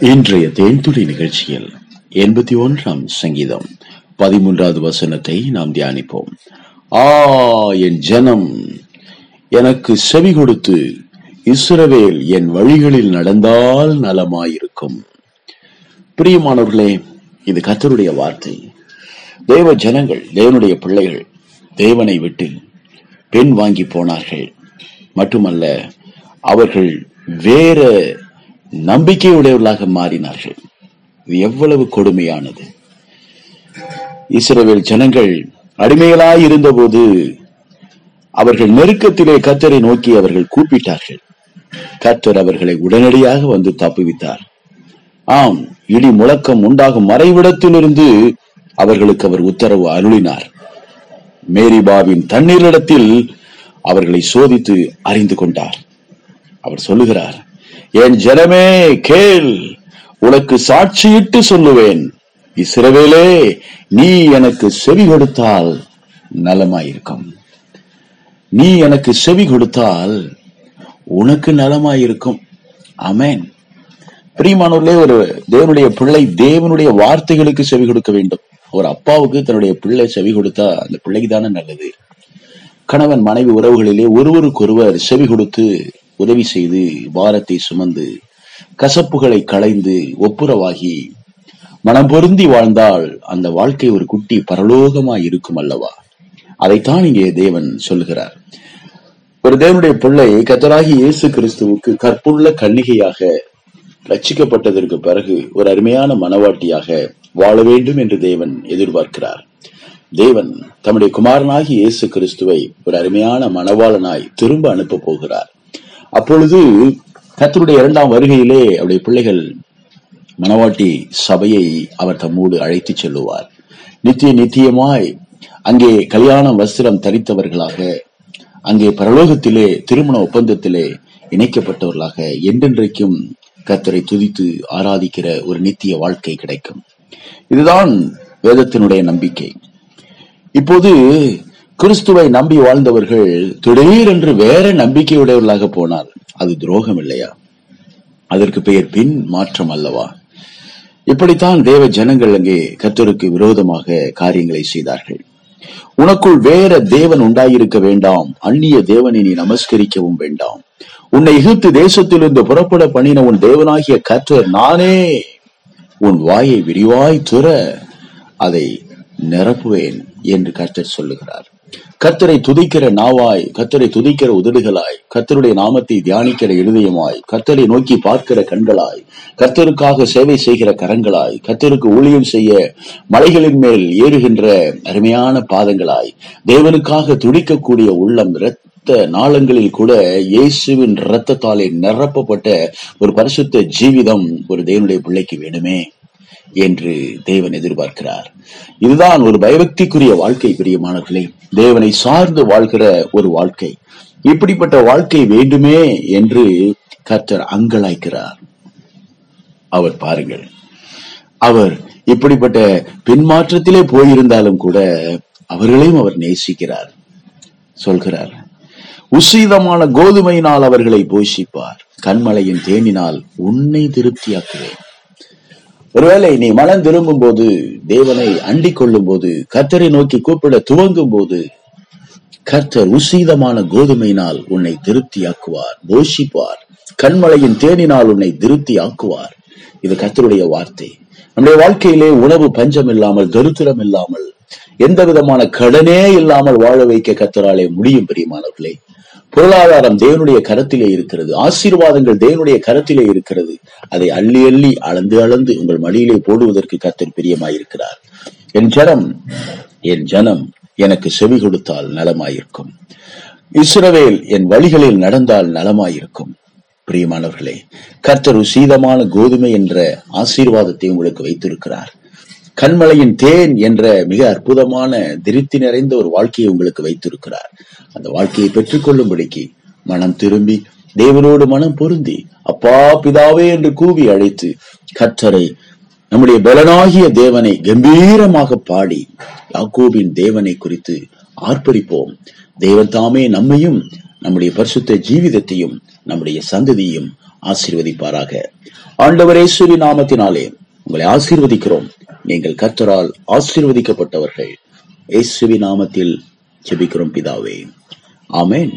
இன்றைய தேன்துளி நிகழ்ச்சியில் எண்பத்தி ஒன்றாம் சங்கீதம் பதிமூன்றாவது வசனத்தை நாம் தியானிப்போம். ஆ என் ஜனம் எனக்கு செவி கொடுத்து இஸ்ரவேல் என் வழிகளில் நடந்தால் நலமாயிருக்கும். பிரியமானவர்களே இது கத்தருடைய வார்த்தை. தேவ ஜனங்கள் தேவனுடைய பிள்ளைகள் தேவனை விட்டு பெண் வாங்கி போனார்கள். மட்டுமல்ல அவர்கள் வேற நம்பிக்கையுடையவர்களாக மாறினார்கள். இது எவ்வளவு கொடுமையானது. இஸ்ரேல் ஜனங்கள் அடிமைகளாய் இருந்தபோது அவர்கள் நெருக்கத்திலே கத்தரை நோக்கி அவர்கள் கூப்பிட்டார்கள். கத்தர் அவர்களை உடனடியாக வந்து தப்புவித்தார். ஆம் இடி முழக்கம் உண்டாகும் மறைவிடத்திலிருந்து அவர்களுக்கு அவர் உத்தரவு அருளினார். மேரிபாவின் தண்ணீரிடத்தில் அவர்களை சோதித்து அறிந்து கொண்டார். அவர் சொல்லுகிறார் என் ஜனமே கேள் உனக்கு சாட்சியிட்டு சொல்லுவேன். இசிறவேலே நீ எனக்கு செவி கொடுத்தால் நலமாயிருக்கும். நீ எனக்கு செவி கொடுத்தால் உனக்கு நலமாயிருக்கும். அமேன் பிரியமானவர்களே ஒரு தேவனுடைய பிள்ளை தேவனுடைய வார்த்தைகளுக்கு செவி கொடுக்க வேண்டும். ஒரு அப்பாவுக்கு தன்னுடைய பிள்ளை செவி கொடுத்தா அந்த பிள்ளைக்கு தானே நல்லது. கணவன் மனைவி உறவுகளிலே ஒருவருக்கொருவர் செவி கொடுத்து உதவி செய்து பாரத்தை சுமந்து கசப்புகளை களைந்து ஒப்புரவாகி மனம் பொருந்தி வாழ்ந்தால் அந்த வாழ்க்கை ஒரு குட்டி பரலோகமாய் இருக்கும் அல்லவா? அதைத்தான் இங்கே தேவன் சொல்லுகிறார். ஒரு தேவனுடைய பிள்ளை கத்தராகி இயேசு கிறிஸ்துவுக்கு கற்புள்ள கன்னிகையாக ரட்சிக்கப்பட்டதற்கு பிறகு ஒரு அருமையான மனவாட்டியாக வாழ வேண்டும் என்று தேவன் எதிர்பார்க்கிறார். தேவன் தம்முடைய குமாரனாகி இயேசு கிறிஸ்துவை ஒரு அருமையான மனவாளனாய் திரும்ப அனுப்ப போகிறார். அப்பொழுது கத்தருடைய இரண்டாம் வருகையிலே அவருடைய பிள்ளைகள் மணவாட்டி சபையை அவர் தம்மோடு அழைத்து செல்லுவார். நித்திய நித்தியமாய் அங்கே கல்யாண வஸ்திரம் தரித்தவர்களாக அங்கே பரலோகத்திலே திருமண ஒப்பந்தத்திலே இணைக்கப்பட்டவர்களாக என்றென்றைக்கும் கத்தரை துதித்து ஆராதிக்கிற ஒரு நித்திய வாழ்க்கை கிடைக்கும். இதுதான் வேதத்தினுடைய நம்பிக்கை. இப்போது கிறிஸ்துவை நம்பி வாழ்ந்தவர்கள் திடீரென்று வேற நம்பிக்கையுடையவர்களாக போனார். அது துரோகம் இல்லையா? அதற்கு பெயர் பின் மாற்றம் அல்லவா? இப்படித்தான் தேவ ஜனங்கள் அங்கே கத்தருக்கு விரோதமாக காரியங்களை செய்தார்கள். உனக்குள் வேற தேவன் உண்டாயிருக்க வேண்டாம். அந்நிய தேவனை நீ நமஸ்கரிக்கவும் வேண்டாம். உன்னை எகிப்து தேசத்திலிருந்து புறப்பட பண்ணின உன் தேவனாகிய கற்றர் நானே. உன் வாயை விரிவாய் துற அதை நிரப்புவேன் என்று கர்த்தர் சொல்லுகிறார். கத்தரை துதிக்கிற நாவாய் கத்தரை துதிக்கிற உதடுகளாய் கத்தருடைய நாமத்தை தியானிக்கிற இருதயமாய் கத்தரை நோக்கி பார்க்கிற கண்களாய் கத்தருக்காக சேவை செய்கிற கரங்களாய் கத்தருக்கு ஊழியம் செய்ய மலைகளின் மேல் ஏறுகின்ற அருமையான பாதங்களாய் தேவனுக்காக துடிக்கக்கூடிய உள்ளம் இரத்த நாளங்களில் கூட இயேசுவின் இரத்தத்தாலே நிரப்பப்பட்ட ஒரு பரிசுத்த ஜீவிதம் ஒரு தேவனுடைய பிள்ளைக்கு வேணுமே என்று தேவன் எதிர்பார்க்கிறார். இதுதான் ஒரு பயபக்திக்குரிய வாழ்க்கை பிரியமானவர்களே. தேவனை சார்ந்து வாழ்கிற ஒரு வாழ்க்கை. இப்படிப்பட்ட வாழ்க்கை வேண்டுமே என்று கர்த்தர் அங்கலாய்க்கிறார். அவர் பாருங்கள். அவர் இப்படிப்பட்ட பின்மாற்றத்திலே போயிருந்தாலும் கூட அவர்களையும் அவர் நேசிக்கிறார். சொல்கிறார் உசீதமான கோதுமையினால் அவர்களை போஷிப்பார். கண்மலையின் தேனினால் உன்னை திருப்தியாக்குவேன். ஒருவேளை நீ மனம் திரும்பும் போது தேவனை அண்டிக் கொள்ளும் போது கர்த்தரை நோக்கி கூப்பிட துவங்கும் போது கர்த்தர் உசீதமான கோதுமையினால் உன்னை திருப்தி ஆக்குவார் போஷிப்பார். கண்மலையின் தேனினால் உன்னை திருப்தி ஆக்குவார் இது கர்த்தருடைய வார்த்தை. நம்முடைய வாழ்க்கையிலே உணவு பஞ்சம் இல்லாமல் தரித்திரம் இல்லாமல் எந்த விதமான கடனே இல்லாமல் வாழ வைக்க கத்தராலே முடியும் பிரியமானவர்களே. பொருளாதாரம் தேவனுடைய கரத்திலே இருக்கிறது. ஆசீர்வாதங்கள் தேவனுடைய கரத்திலே இருக்கிறது. அதை அள்ளி அள்ளி அளந்து அளந்து உங்கள் மடியிலே போடுவதற்கு கத்தர் பிரியமாயிருக்கிறார். என் ஜனம் என் ஜனம் எனக்கு செவி கொடுத்தால் நலமாயிருக்கும். இஸ்ரவேல் என் வழிகளில் நடந்தால் நலமாயிருக்கும். பிரியமானவர்களே கர்த்தர் சீதமான கோதுமை என்ற ஆசீர்வாதத்தை உங்களுக்கு வைத்திருக்கிறார். கண்மலையின் தேன் என்ற மிக அற்புதமான திருப்தி நிறைந்த ஒரு வாழ்க்கையை உங்களுக்கு வைத்திருக்கிறார். அந்த வாழ்க்கையை பெற்றுக்கொள்ளும்படிக்கு மனம் திரும்பி தேவனோடு மனம் பொருந்தி அப்பா பிதாவே என்று கூவி அழைத்து கற்றரை நம்முடைய பலனாகிய தேவனை கம்பீரமாக பாடி யாக்கோபின் தேவனை குறித்து ஆர்ப்பரிப்போம். தேவன் தாமே நம்மையும் நம்முடைய பரிசுத்த ஜீவிதத்தையும் நம்முடைய சந்ததியையும் ஆசீர்வதிப்பாராக. ஆண்டவரேஸ்வரி நாமத்தினாலே உங்களை ஆசீர்வதிக்கிறோம். நீங்கள் கர்த்தரால் ஆசீர்வதிக்கப்பட்டவர்கள். இயேசுவின் நாமத்தில் ஜெபிக்கிறோம் பிதாவே. ஆமேன்.